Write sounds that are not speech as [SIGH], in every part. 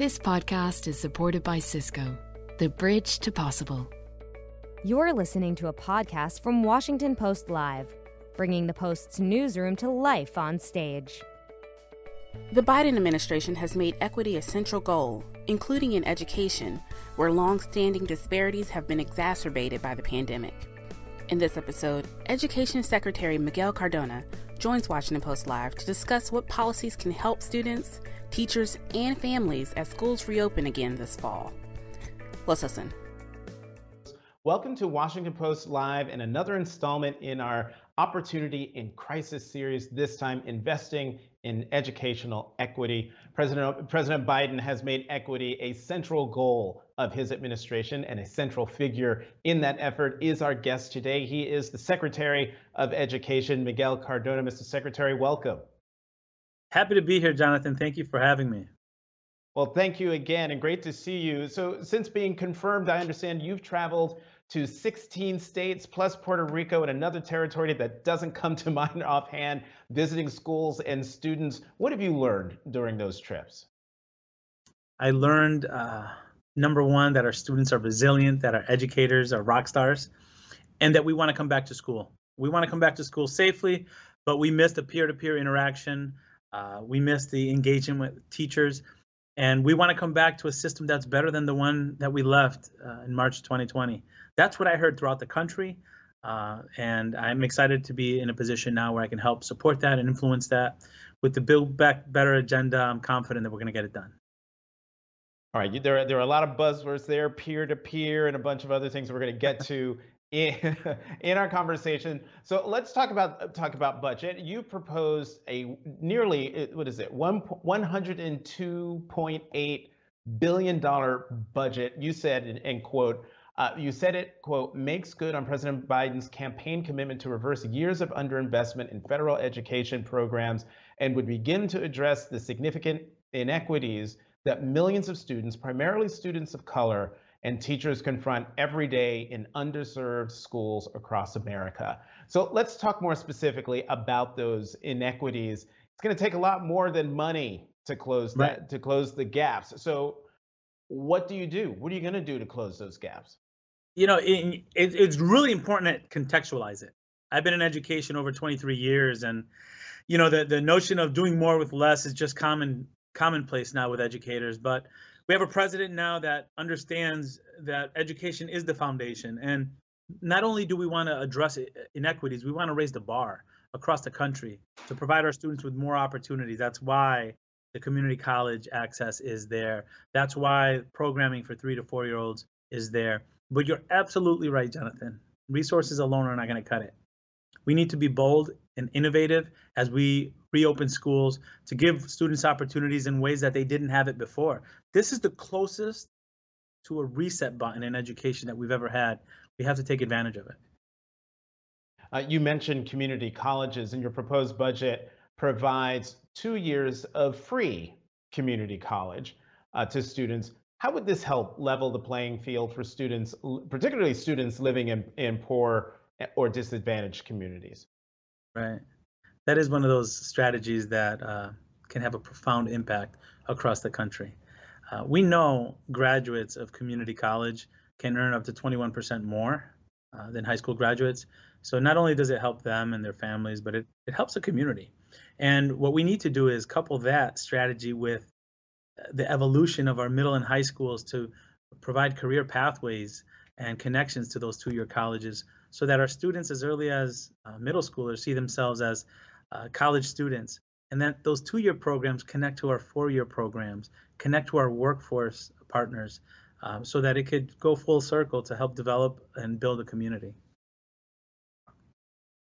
This podcast is supported by Cisco, the bridge to possible. You're listening to a podcast from Washington Post Live, bringing the Post's newsroom to life on stage. The Biden administration has made equity a central goal, including in education, where long-standing disparities have been exacerbated by the pandemic. In this episode, Education Secretary Miguel Cardona joins Washington Post Live to discuss what policies can help students, teachers, and families as schools reopen again this fall. Let's listen. Welcome to Washington Post Live and another installment in our Opportunity in Crisis series, this time investing in educational equity. President, President Biden has made equity a central goal of his administration and a central figure in that effort is our guest today. He is the Secretary of Education, Miguel Cardona. Mr. Secretary, welcome. Happy to be here, Jonathan. Thank you for having me. Well, thank you again and great to see you. So, since being confirmed, I understand you've traveled to 16 states plus Puerto Rico and another territory that doesn't come to [LAUGHS] mind offhand, visiting schools and students. What have you learned during those trips? I learned uh, number one, that our students are resilient, that our educators are rock stars, and that we want to come back to school. We want to come back to school safely, but we missed the peer to peer interaction. Uh, we missed the engagement with teachers. And we want to come back to a system that's better than the one that we left uh, in March 2020 that's what I heard throughout the country. Uh, and I'm excited to be in a position now where I can help support that and influence that. With the Build Back Better agenda, I'm confident that we're going to get it done. All right, there, there are a lot of buzzwords there, peer to peer, and a bunch of other things we're going to get to [LAUGHS] in, [LAUGHS] in our conversation. So let's talk about talk about budget. You proposed a nearly what is it one one hundred and two point eight billion dollar budget. You said, and quote uh, you said it, quote, makes good on President Biden's campaign commitment to reverse years of underinvestment in federal education programs and would begin to address the significant inequities that millions of students, primarily students of color, and teachers confront every day in underserved schools across America. So let's talk more specifically about those inequities. It's going to take a lot more than money to close that to close the gaps. So what do you do? What are you going to do to close those gaps? You know, it, it, it's really important to contextualize it. I've been in education over 23 years, and you know, the the notion of doing more with less is just common commonplace now with educators. But we have a president now that understands that education is the foundation, and not only do we want to address inequities, we want to raise the bar across the country to provide our students with more opportunities. That's why the community college access is there. That's why programming for three to four year olds is there. But you're absolutely right, Jonathan. Resources alone are not going to cut it. We need to be bold and innovative as we reopen schools to give students opportunities in ways that they didn't have it before. This is the closest to a reset button in education that we've ever had. We have to take advantage of it. Uh, you mentioned community colleges, and your proposed budget provides two years of free community college uh, to students. How would this help level the playing field for students, particularly students living in, in poor or disadvantaged communities? Right. That is one of those strategies that uh, can have a profound impact across the country. Uh, we know graduates of community college can earn up to 21% more uh, than high school graduates. So not only does it help them and their families, but it, it helps the community. And what we need to do is couple that strategy with the evolution of our middle and high schools to provide career pathways and connections to those two-year colleges so that our students as early as uh, middle schoolers see themselves as uh, college students. And that those two-year programs connect to our four-year programs connect to our workforce partners um, so that it could go full circle to help develop and build a community.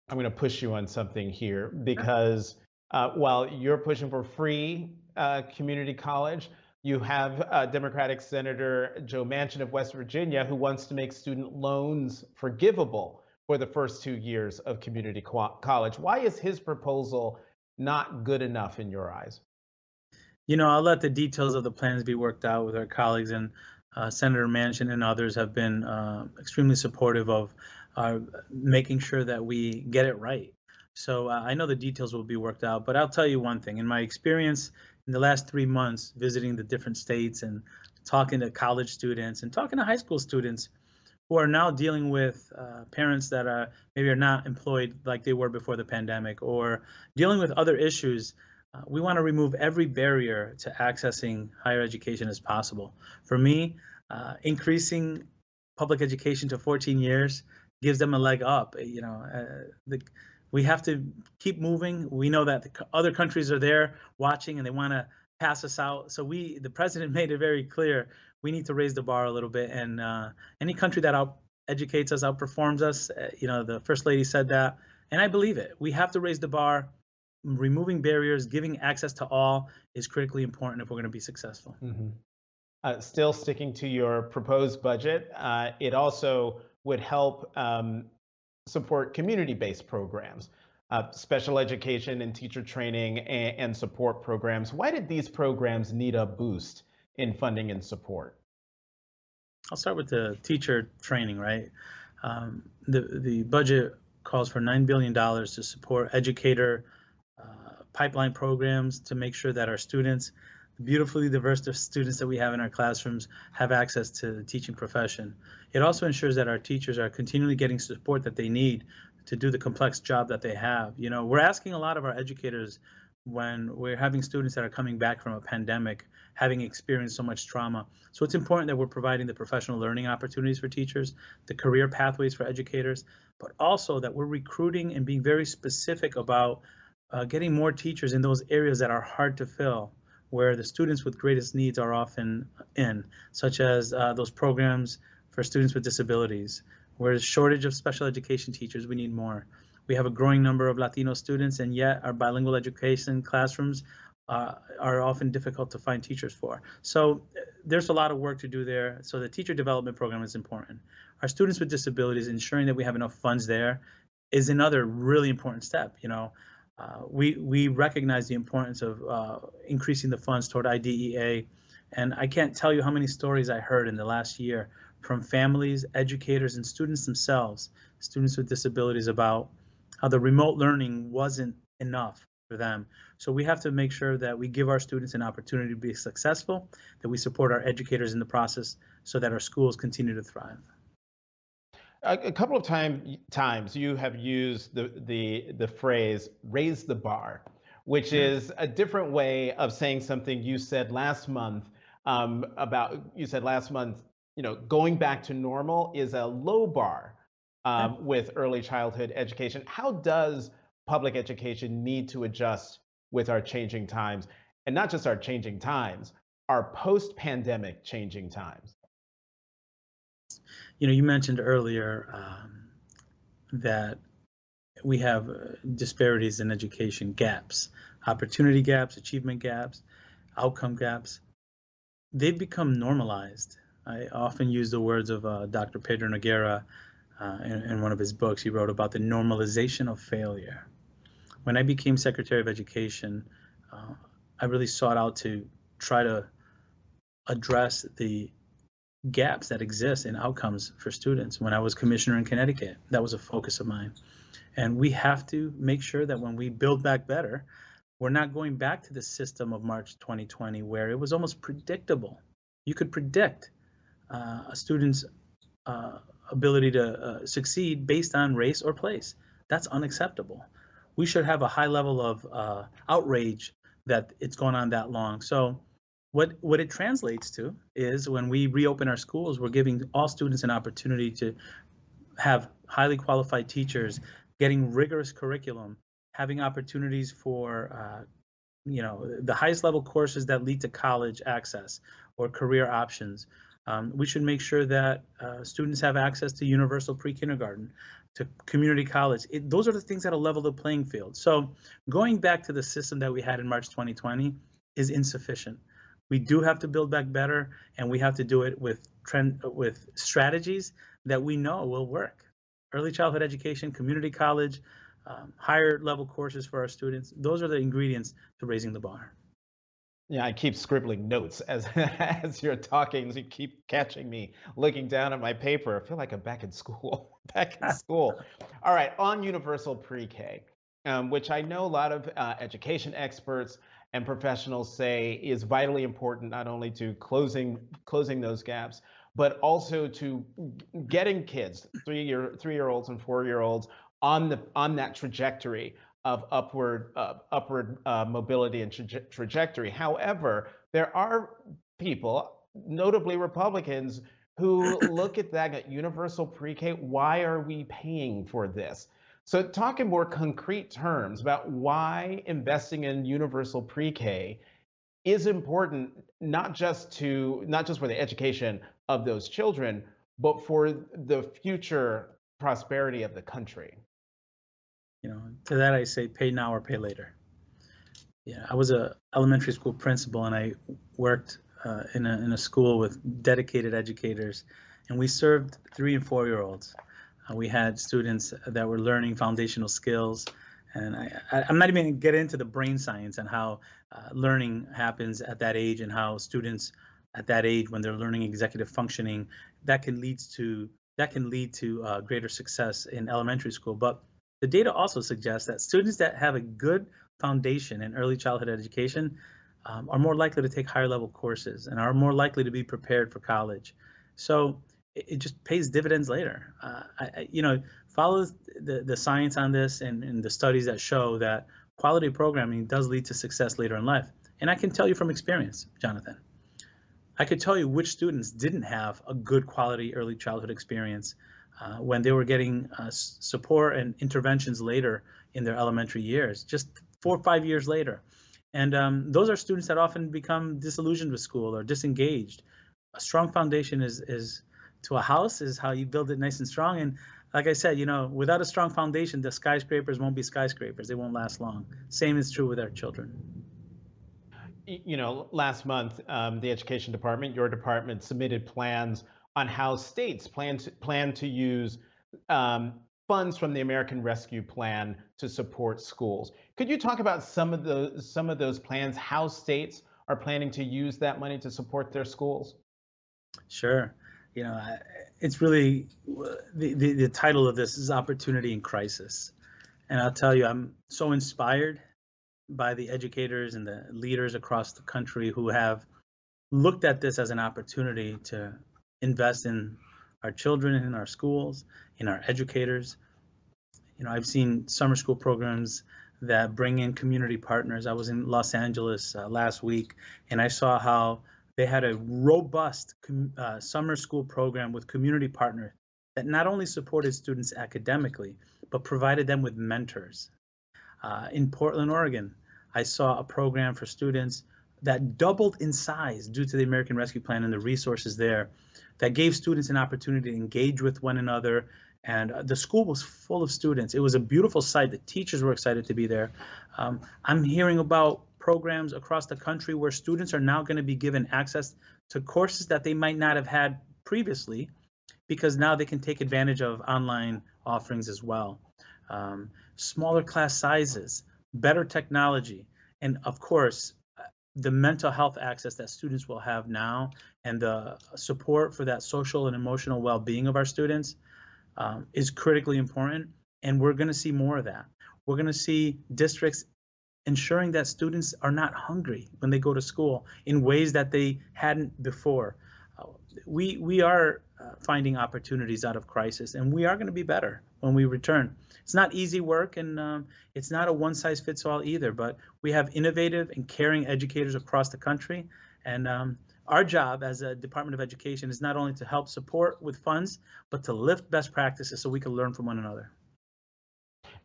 I'm going to push you on something here because uh, while you're pushing for free uh, community college. You have uh, Democratic Senator Joe Manchin of West Virginia who wants to make student loans forgivable for the first two years of community co- college. Why is his proposal not good enough in your eyes? You know, I'll let the details of the plans be worked out with our colleagues, and uh, Senator Manchin and others have been uh, extremely supportive of uh, making sure that we get it right. So uh, I know the details will be worked out, but I'll tell you one thing. In my experience in the last three months visiting the different states and talking to college students and talking to high school students who are now dealing with uh, parents that are maybe are not employed like they were before the pandemic or dealing with other issues uh, we want to remove every barrier to accessing higher education as possible. For me uh, increasing public education to 14 years gives them a leg up you know uh, the, we have to keep moving we know that the other countries are there watching and they want to pass us out so we the president [LAUGHS] made it very clear we need to raise the bar a little bit. And uh, any country that out educates us, outperforms us, uh, you know, the first lady said that, and I believe it. We have to raise the bar. Removing barriers, giving access to all is critically important if we're going to be successful. Mm-hmm. Uh, still sticking to your proposed budget, uh, it also would help um, support community-based programs. Uh, special education and teacher training and, and, support programs. Why did these programs need a boost in funding and support? I'll start with the teacher training, right? Um, the, the budget calls for $9 billion to support educator uh, pipeline programs to make sure that our students, beautifully diverse students that we have in our classrooms, have access to the teaching profession. It also ensures that our teachers are continually getting support that they need to do the complex job that they have. You know, we're asking a lot of our educators when we're having students that are coming back from a pandemic having experienced so much trauma. So it's important that we're providing the professional learning opportunities for teachers, the career pathways for educators, but also that we're recruiting and being very specific about uh, getting more teachers in those areas that are hard to fill, where the students with greatest needs are often in, such as uh, those programs for students with disabilities. Where there's shortage of special education teachers, we need more. We have a growing number of Latino students, and yet our bilingual education classrooms uh, are often difficult to find teachers for. So there's a lot of work to do there. So the teacher development program is important. Our students with disabilities, ensuring that we have enough funds there is another really important step. You know, uh, we we recognize the importance of uh, increasing the funds toward IDEA, and I can't tell you how many stories I heard in the last year from families, educators, and students themselves, students with disabilities about how the remote learning wasn't enough for them. So we have to make sure that we give our students an opportunity to be successful, that we support our educators in the process so that our schools continue to thrive. A, couple of time, times you have used the, the, the phrase raise the bar, which is a different way of saying something you said last month um, about, you said last month, you know, going back to normal is a low bar um, with early childhood education. How does public education need to adjust with our changing times and not just our changing times, our post pandemic changing times. You know, you mentioned earlier um, that we have uh, disparities in education gaps, opportunity gaps, achievement gaps, outcome gaps. They've become normalized. I often use the words of uh, Dr. Pedro Noguera uh, in, in, one of his books. He wrote about the normalization of failure when I became Secretary of Education, uh, I really sought out to try to address the gaps that exist in outcomes for students. When I was commissioner in Connecticut, that was a focus of mine. And we have to make sure that when we build back better, we're not going back to the system of March 2020 where it was almost predictable. You could predict uh, a student's uh, ability to uh, succeed based on race or place. That's unacceptable we should have a high level of uh, outrage that it's gone on that long. So what what it translates to is when we reopen our schools, we're giving all students an opportunity to have highly qualified teachers, getting rigorous curriculum, having opportunities for uh, you know the highest level courses that lead to college access or career options. Um, we should make sure that uh, students have access to universal pre-kindergarten, to community college. It, those are the things that'll level the playing field. So going back to the system that we had in March 2020 is insufficient. We do have to build back better, and we have to do it with trend with strategies that we know will work. Early childhood education, community college, um, higher level courses for our students. Those are the ingredients to raising the bar. Yeah, I keep scribbling notes [LAUGHS] as as you're talking. You keep catching me looking down at my paper. I feel like I'm back in school. [LAUGHS] back in [LAUGHS] school. All right, on universal pre-K, um, which I know a lot of uh, education experts and professionals say is vitally important not only to closing closing those gaps, but also to getting kids, three year three year olds and four year olds, on the on that trajectory of upward uh, upward uh, mobility and traje- trajectory. However, there are people, notably Republicans, who look at that at universal pre-K. Why are we paying for this? So talk in more concrete terms about why investing in universal pre-K is important, not just to not just for the education of those children, but for the future prosperity of the country. You know, to that I say pay now or pay later. Yeah, I was a elementary school principal and I worked uh, in, a, in a school with dedicated educators and we served three and four year olds. We had students that were learning foundational skills and I, am not even going to get into the brain science and how uh, learning happens at that age and how students at that age when they're learning executive functioning that can lead to that can lead to uh, greater success in elementary school but the data also suggests that students that have a good foundation in early childhood education um, are more likely to take higher level courses and are more likely to be prepared for college. So it, it just pays dividends later. Uh, I, you know, follow the, the science on this and, and the studies that show that quality programming does lead to success later in life. And I can tell you from experience, Jonathan, I could tell you which students didn't have a good quality early childhood experience uh, when they were getting uh, support and interventions later in their elementary years, just four or five years later. And um, those are students that often become disillusioned with school or disengaged. A strong foundation is is to a house is how you build it nice and strong. And like I said, you know, without a strong foundation, the skyscrapers won't be skyscrapers. They won't last long. Same is true with our children. You know, last month, um, the education department, your department, submitted plans on how states plan to, plan to use um, funds from the American Rescue Plan to support schools. Could you talk about some of the some of those plans, how states are planning to use that money to support their schools? Sure. You know, it's really the, the, the title of this is Opportunity in Crisis. And I'll tell you, I'm so inspired by the educators and the leaders across the country who have looked at this as an opportunity to invest in our children in our schools, in our educators. You know, I've seen summer school programs that bring in community partners. I was in Los Angeles uh, last week and I saw how they had a robust uh, summer school program with community partners that not only supported students academically, but provided them with mentors. Uh, in Portland, Oregon, I saw a program for students that doubled in size due to the American Rescue Plan and the resources there that gave students an opportunity to engage with one another. And uh, the school was full of students. It was a beautiful sight. The teachers were excited to be there. Um, I'm hearing about programs across the country where students are now going to be given access to courses that they might not have had previously because now they can take advantage of online offerings as well. Um, smaller class sizes, better technology, and of course, the mental health access that students will have now and the support for that social and emotional well-being of our students um, is critically important and we're going to see more of that we're going to see districts ensuring that students are not hungry when they go to school in ways that they hadn't before uh, we we are uh, finding opportunities out of crisis and we are going to be better when we return it's not easy work and um, it's not a one size fits all either, but we have innovative and caring educators across the country. And um, our job as a Department of Education is not only to help support with funds, but to lift best practices so we can learn from one another.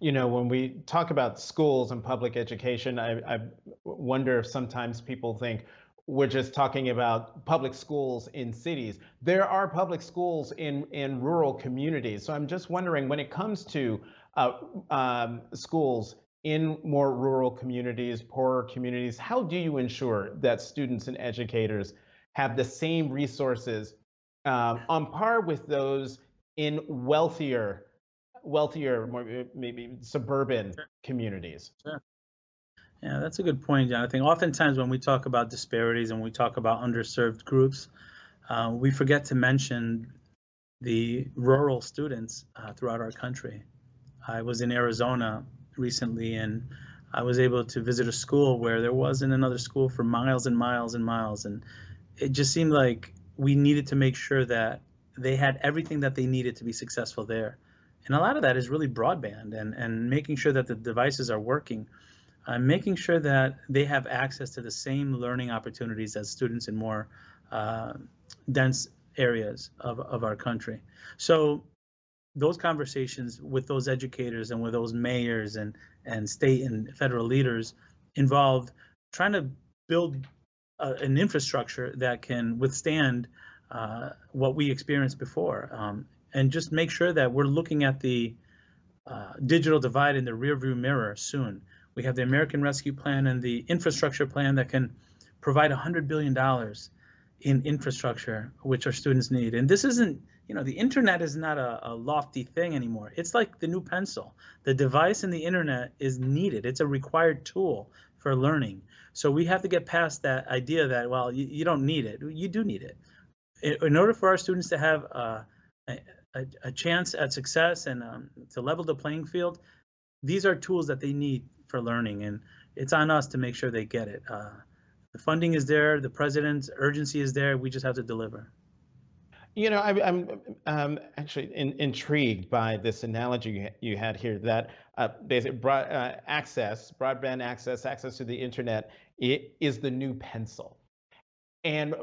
You know, when we talk about schools and public education, I, I wonder if sometimes people think, we're just talking about public schools in cities. There are public schools in, in rural communities. So I'm just wondering when it comes to uh, um, schools in more rural communities, poorer communities, how do you ensure that students and educators have the same resources um, on par with those in wealthier, wealthier, more, maybe suburban sure. communities? Sure. Yeah, that's a good point, John. I think oftentimes when we talk about disparities and we talk about underserved groups, uh, we forget to mention the rural students uh, throughout our country. I was in Arizona recently, and I was able to visit a school where there wasn't another school for miles and miles and miles. And it just seemed like we needed to make sure that they had everything that they needed to be successful there. And a lot of that is really broadband and, and making sure that the devices are working, uh, making sure that they have access to the same learning opportunities as students in more uh, dense areas of, of our country. So those conversations with those educators and with those mayors and, and state and federal leaders involved trying to build a, an infrastructure that can withstand uh, what we experienced before um, and just make sure that we're looking at the uh, digital divide in the rearview mirror soon. We have the American Rescue Plan and the infrastructure plan that can provide $100 billion in infrastructure, which our students need. And this isn't, you know, the internet is not a, a, lofty thing anymore. It's like the new pencil. The device and the internet is needed. It's a required tool for learning. So we have to get past that idea that, well, you, you don't need it. You do need it. In, in order for our students to have uh, a, a, chance at success and um, to level the playing field, these are tools that they need for learning. And it's on us to make sure they get it. Uh, the funding is there, the president's urgency is there. We just have to deliver. You know, I, am um, actually in, intrigued by this analogy you, you had here that uh, basic broad, uh, access, broadband access, access to the internet is the new pencil. And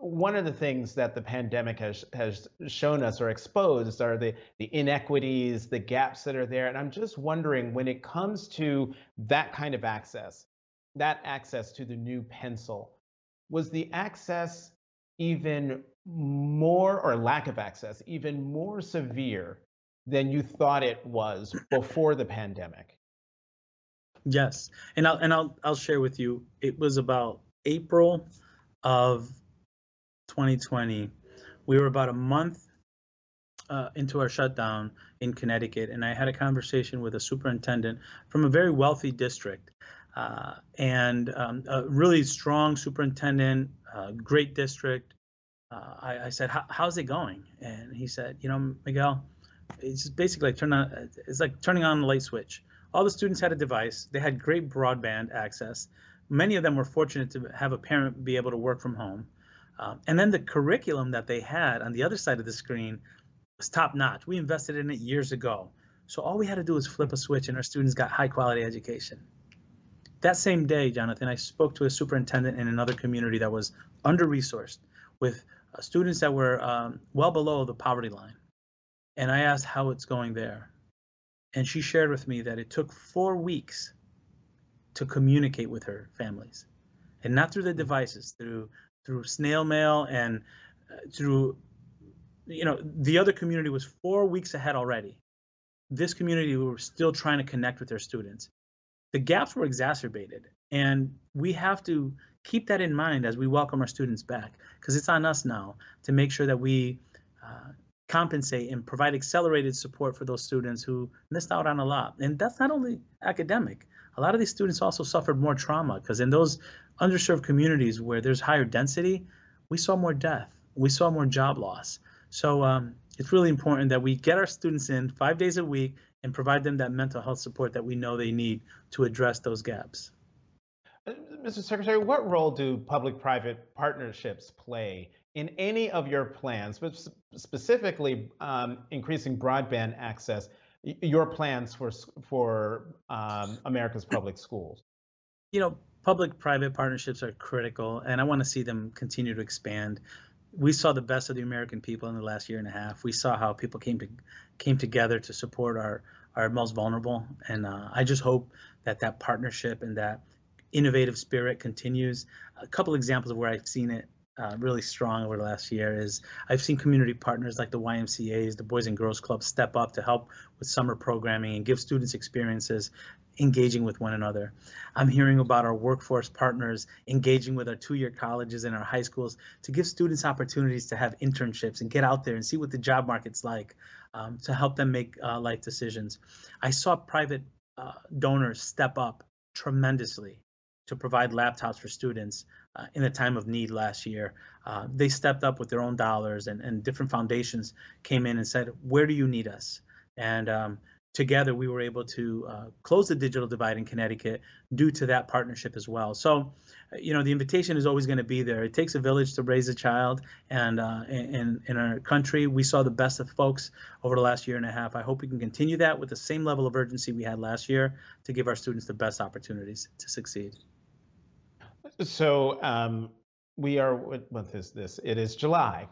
one of the things that the pandemic has has shown us or exposed are the the inequities, the gaps that are there. And I'm just wondering when it comes to that kind of access, that access to the new pencil, was the access even more, or lack of access, even more severe than you thought it was before the pandemic? Yes, and I'll and I'll I'll share with you. It was about April of 2020. We were about a month uh, into our shutdown in Connecticut, and I had a conversation with a superintendent from a very wealthy district uh, and um, a really strong superintendent, uh, great district. Uh, I, I, said, "How's it going?" And he said, "You know, Miguel, it's basically like turn on. It's like turning on the light switch. All the students had a device. They had great broadband access. Many of them were fortunate to have a parent be able to work from home. Um, and then the curriculum that they had on the other side of the screen was top notch. We invested in it years ago. So all we had to do was flip a switch, and our students got high quality education." That same day, Jonathan, I spoke to a superintendent in another community that was under resourced with uh, students that were um, well below the poverty line. And I asked how it's going there. And she shared with me that it took four weeks to communicate with her families and not through the devices, through through snail mail and uh, through you know the other community was four weeks ahead already this community were still trying to connect with their students the gaps were exacerbated. And we have to keep that in mind as we welcome our students back, because it's on us now to make sure that we uh, compensate and provide accelerated support for those students who missed out on a lot. And that's not only academic. A lot of these students also suffered more trauma because in those underserved communities where there's higher density, we saw more death, we saw more job loss. So um, it's really important that we get our students in five days a week and provide them that mental health support that we know they need to address those gaps. Mr. Uh, Secretary, what role do public-private partnerships play in any of your plans, but specifically um, increasing broadband access, your plans for, for um, America's public schools? You know, public-private partnerships are critical, and I want to see them continue to expand we saw the best of the American people in the last year and a half. We saw how people came to came together to support our our most vulnerable, and uh, I just hope that that partnership and that innovative spirit continues. A couple examples of where I've seen it uh, really strong over the last year is I've seen community partners like the YMCA's, the Boys and Girls Club step up to help with summer programming and give students experiences engaging with one another. I'm hearing about our workforce partners engaging with our two-year colleges and our high schools to give students opportunities to have internships and get out there and see what the job market's like um, to help them make uh, life decisions. I saw private uh, donors step up tremendously to provide laptops for students uh, in a time of need last year. Uh, they stepped up with their own dollars and, and different foundations came in and said, where do you need us? And um, together we were able to uh, close the digital divide in Connecticut due to that partnership as well. So, you know, the invitation is always going to be there. It takes a village to raise a child, and uh, in in our country, we saw the best of folks over the last year and a half. I hope we can continue that with the same level of urgency we had last year to give our students the best opportunities to succeed. So. Um, we are what month is this? It is July,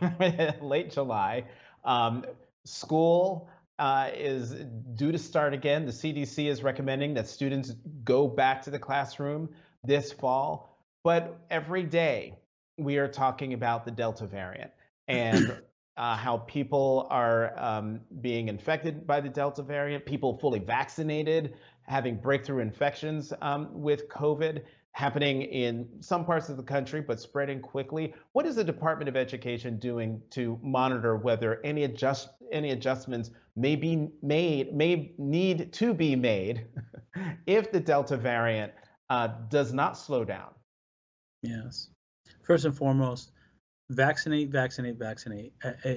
[LAUGHS] late July. Um, school uh, is due to start again. The CDC is recommending that students go back to the classroom this fall. But every day we are talking about the Delta variant and [COUGHS] uh, how people are um, being infected by the Delta variant, people fully vaccinated, having breakthrough infections um, with COVID happening in some parts of the country, but spreading quickly. What is the Department of Education doing to monitor whether any adjust any adjustments may be made, may need to be made [LAUGHS] if the Delta variant uh, does not slow down? Yes. First and foremost, vaccinate, vaccinate, vaccinate. Uh, uh,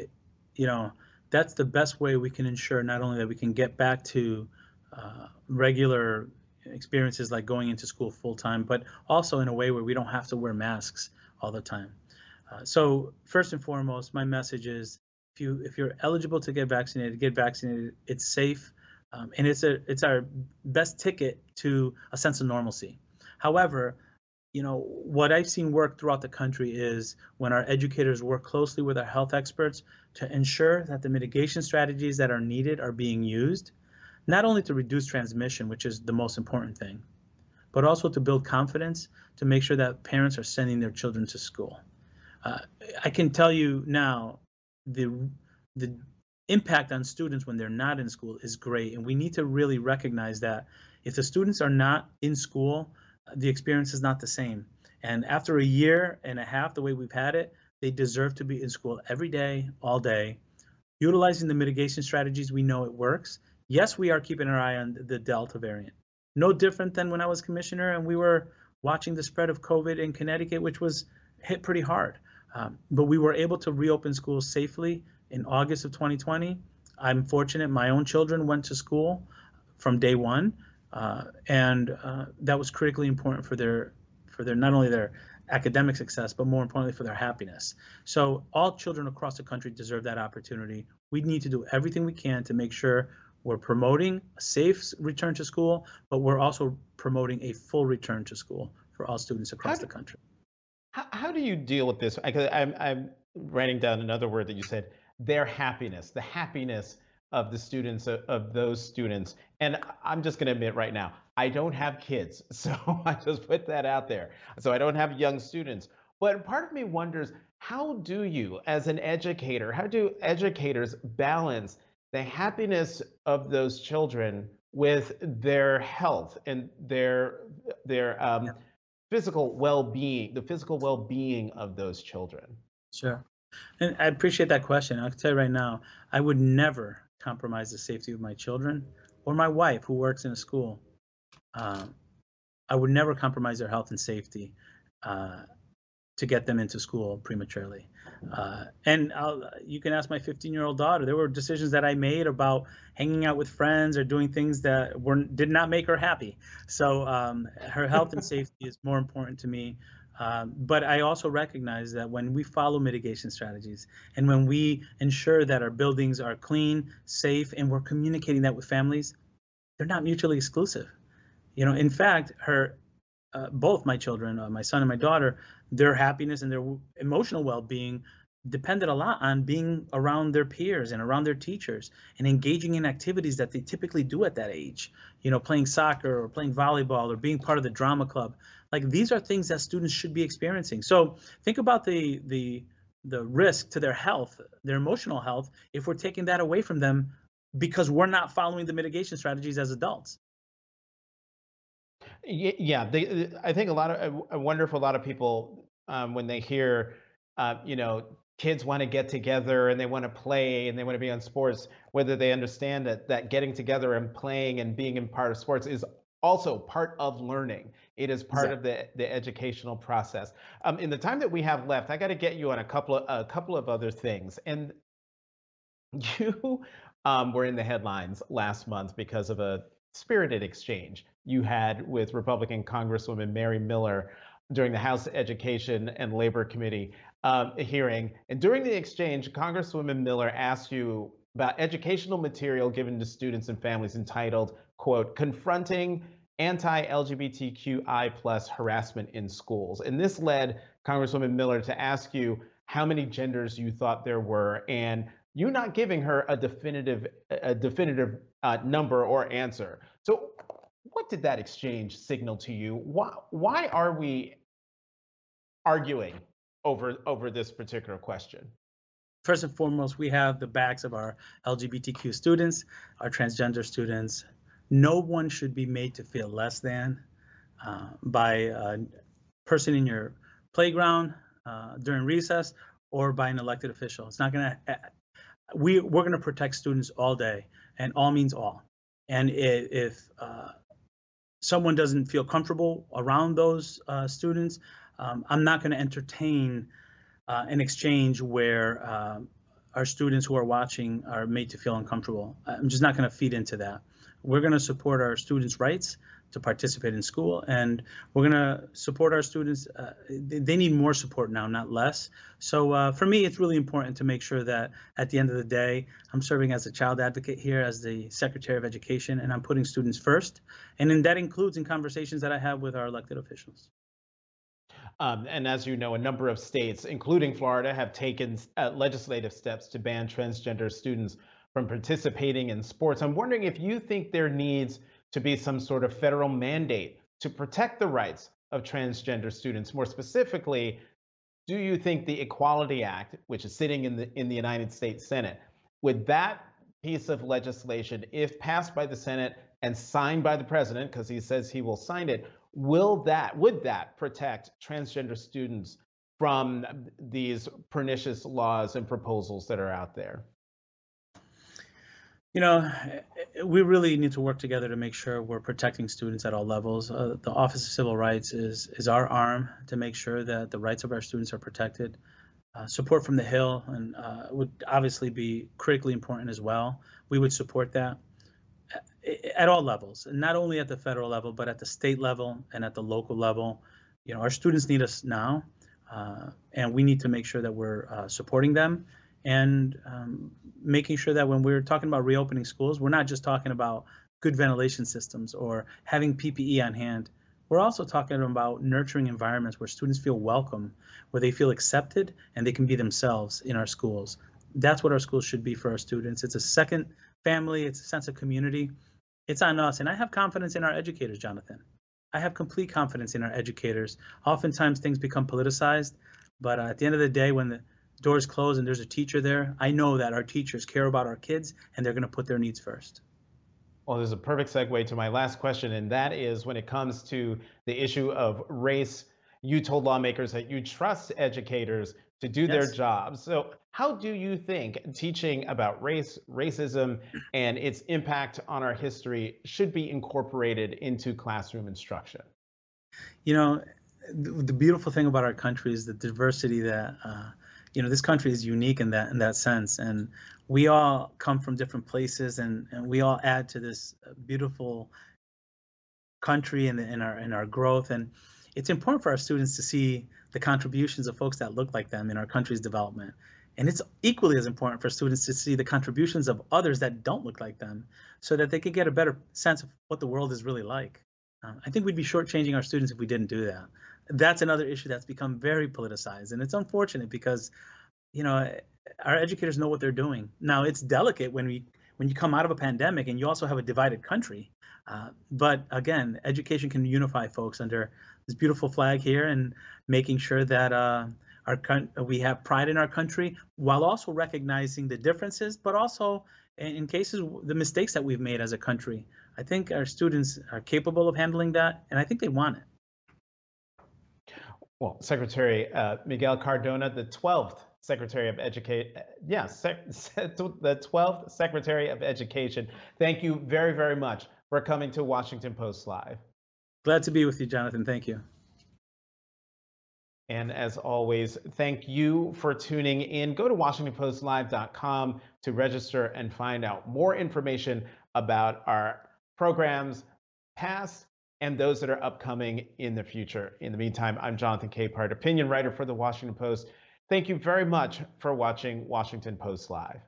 you know, that's the best way we can ensure not only that we can get back to uh, regular experiences like going into school full time, but also in a way where we don't have to wear masks all the time. Uh, so first and foremost, my message is if you if you're eligible to get vaccinated, get vaccinated. It's safe, um, and it's a it's our best ticket to a sense of normalcy. However, you know what I've seen work throughout the country is when our educators work closely with our health experts to ensure that the mitigation strategies that are needed are being used not only to reduce transmission, which is the most important thing, but also to build confidence to make sure that parents are sending their children to school. Uh, I can tell you now the the impact on students when they're not in school is great, and we need to really recognize that if the students are not in school, the experience is not the same. And after a year and a half, the way we've had it, they deserve to be in school every day, all day, utilizing the mitigation strategies we know it works yes, we are keeping our eye on the Delta variant. No different than when I was commissioner and we were watching the spread of COVID in Connecticut, which was hit pretty hard. Um, but we were able to reopen schools safely in August of 2020. I'm fortunate my own children went to school from day one, uh, and uh, that was critically important for their for their not only their academic success, but more importantly for their happiness. So all children across the country deserve that opportunity. We need to do everything we can to make sure we're promoting a safe return to school, but we're also promoting a full return to school for all students across the country. How, how do you deal with this? I, I'm, I'm writing down another word that you said, their happiness, the happiness of the students, of, of those students. And I'm just going to admit right now, I don't have kids. [LAUGHS] So I just put that out there. So I don't have young students. But part of me wonders, how do you, as an educator, how do educators balance the happiness of those children with their health and their their um, physical well-being, the physical well-being of those children. Sure, and I appreciate that question. I'll tell you right now, I would never compromise the safety of my children or my wife, who works in a school. Um, I would never compromise their health and safety. Uh, to get them into school prematurely. Uh, and I'll, you can ask my 15 year old daughter. There were decisions that I made about hanging out with friends or doing things that were did not make her happy. So um, her health and [LAUGHS] safety is more important to me. Um, but I also recognize that when we follow mitigation strategies and when we ensure that our buildings are clean, safe, and we're communicating that with families, they're not mutually exclusive. You know, in fact, her uh, both my children, uh, my son and my daughter, their happiness and their emotional well-being depended a lot on being around their peers and around their teachers and engaging in activities that they typically do at that age you know playing soccer or playing volleyball or being part of the drama club. Like these are things that students should be experiencing. So think about the the the risk to their health their emotional health if we're taking that away from them because we're not following the mitigation strategies as adults yeah, they, I think a lot of I wonder if a lot of people um, when they hear, uh, you know, kids want to get together and they want to play and they want to be on sports, whether they understand that that getting together and playing and being in part of sports is also part of learning. It is part exactly. of the, the educational process. Um, in the time that we have left, I got to get you on a couple of a couple of other things. And [LAUGHS] you um, were in the headlines last month because of a spirited exchange you had with Republican Congresswoman Mary Miller during the House Education and Labor Committee um, hearing. And during the exchange, Congresswoman Miller asked you about educational material given to students and families entitled, quote, Confronting Anti-LGBTQI plus harassment in schools. And this led Congresswoman Miller to ask you how many genders you thought there were and you not giving her a definitive a definitive uh, number or answer. So what did that exchange signal to you? Why why are we arguing over over this particular question? First and foremost, we have the backs of our LGBTQ students, our transgender students. No one should be made to feel less than uh, by a person in your playground uh, during recess or by an elected official. It's not going to. Uh, we we're going to protect students all day, and all means all. And if uh, someone doesn't feel comfortable around those uh, students, um, I'm not going to entertain uh, an exchange where uh, our students who are watching are made to feel uncomfortable. I'm just not going to feed into that. We're going to support our students' rights to participate in school, and we're going to support our students. Uh, they need more support now, not less. So uh, for me, it's really important to make sure that at the end of the day, I'm serving as a child advocate here as the Secretary of Education, and I'm putting students first. And then that includes in conversations that I have with our elected officials. Um, and as you know, a number of states, including Florida, have taken uh, legislative steps to ban transgender students from participating in sports. I'm wondering if you think there needs to be some sort of federal mandate to protect the rights of transgender students. More specifically, do you think the Equality Act, which is sitting in the in the United States Senate, would that piece of legislation, if passed by the Senate and signed by the president, because he says he will sign it, will that would that protect transgender students from these pernicious laws and proposals that are out there? You know, we really need to work together to make sure we're protecting students at all levels. Uh, the Office of Civil Rights is is our arm to make sure that the rights of our students are protected. Uh, support from the Hill and uh, would obviously be critically important as well. We would support that at all levels, and not only at the federal level, but at the state level and at the local level. You know, our students need us now, uh, and we need to make sure that we're uh, supporting them and um, making sure that when we're talking about reopening schools, we're not just talking about good ventilation systems or having PPE on hand. We're also talking about nurturing environments where students feel welcome, where they feel accepted, and they can be themselves in our schools. That's what our schools should be for our students. It's a second family, it's a sense of community. It's on us. And I have confidence in our educators, Jonathan. I have complete confidence in our educators. Oftentimes things become politicized, but uh, at the end of the day, when the doors close and there's a teacher there, I know that our teachers care about our kids and they're going to put their needs first. Well, there's a perfect segue to my last question, and that is when it comes to the issue of race. You told lawmakers that you trust educators to do yes. their jobs. So, how do you think teaching about race, racism, and its impact on our history should be incorporated into classroom instruction? You know, the beautiful thing about our country is the diversity that uh, you know this country is unique in that in that sense, and we all come from different places, and and we all add to this beautiful country and in our in our growth and it's important for our students to see the contributions of folks that look like them in our country's development and it's equally as important for students to see the contributions of others that don't look like them so that they could get a better sense of what the world is really like. Um, I think we'd be shortchanging our students if we didn't do that. That's another issue that's become very politicized. And it's unfortunate because, you know, our educators know what they're doing. Now, it's delicate when we when you come out of a pandemic and you also have a divided country. Uh, but again, education can unify folks under this beautiful flag here and making sure that uh, our we have pride in our country while also recognizing the differences, but also in cases the mistakes that we've made as a country. I think our students are capable of handling that, and I think they want it. Well, Secretary uh, Miguel Cardona, the 12th Secretary of Education, yes, yeah, [LAUGHS] the 12th Secretary of Education. Thank you very, very much for coming to Washington Post Live. Glad to be with you, Jonathan. Thank you. And as always, thank you for tuning in. Go to WashingtonPostLive.com to register and find out more information about our programs, past and those that are upcoming in the future. In the meantime, I'm Jonathan Capehart, opinion writer for the Washington Post. Thank you very much for watching Washington Post Live.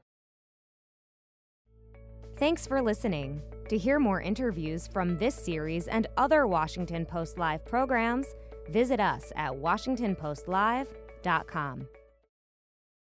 Thanks for listening. To hear more interviews from this series and other Washington Post Live programs, visit us at WashingtonPostLive.com.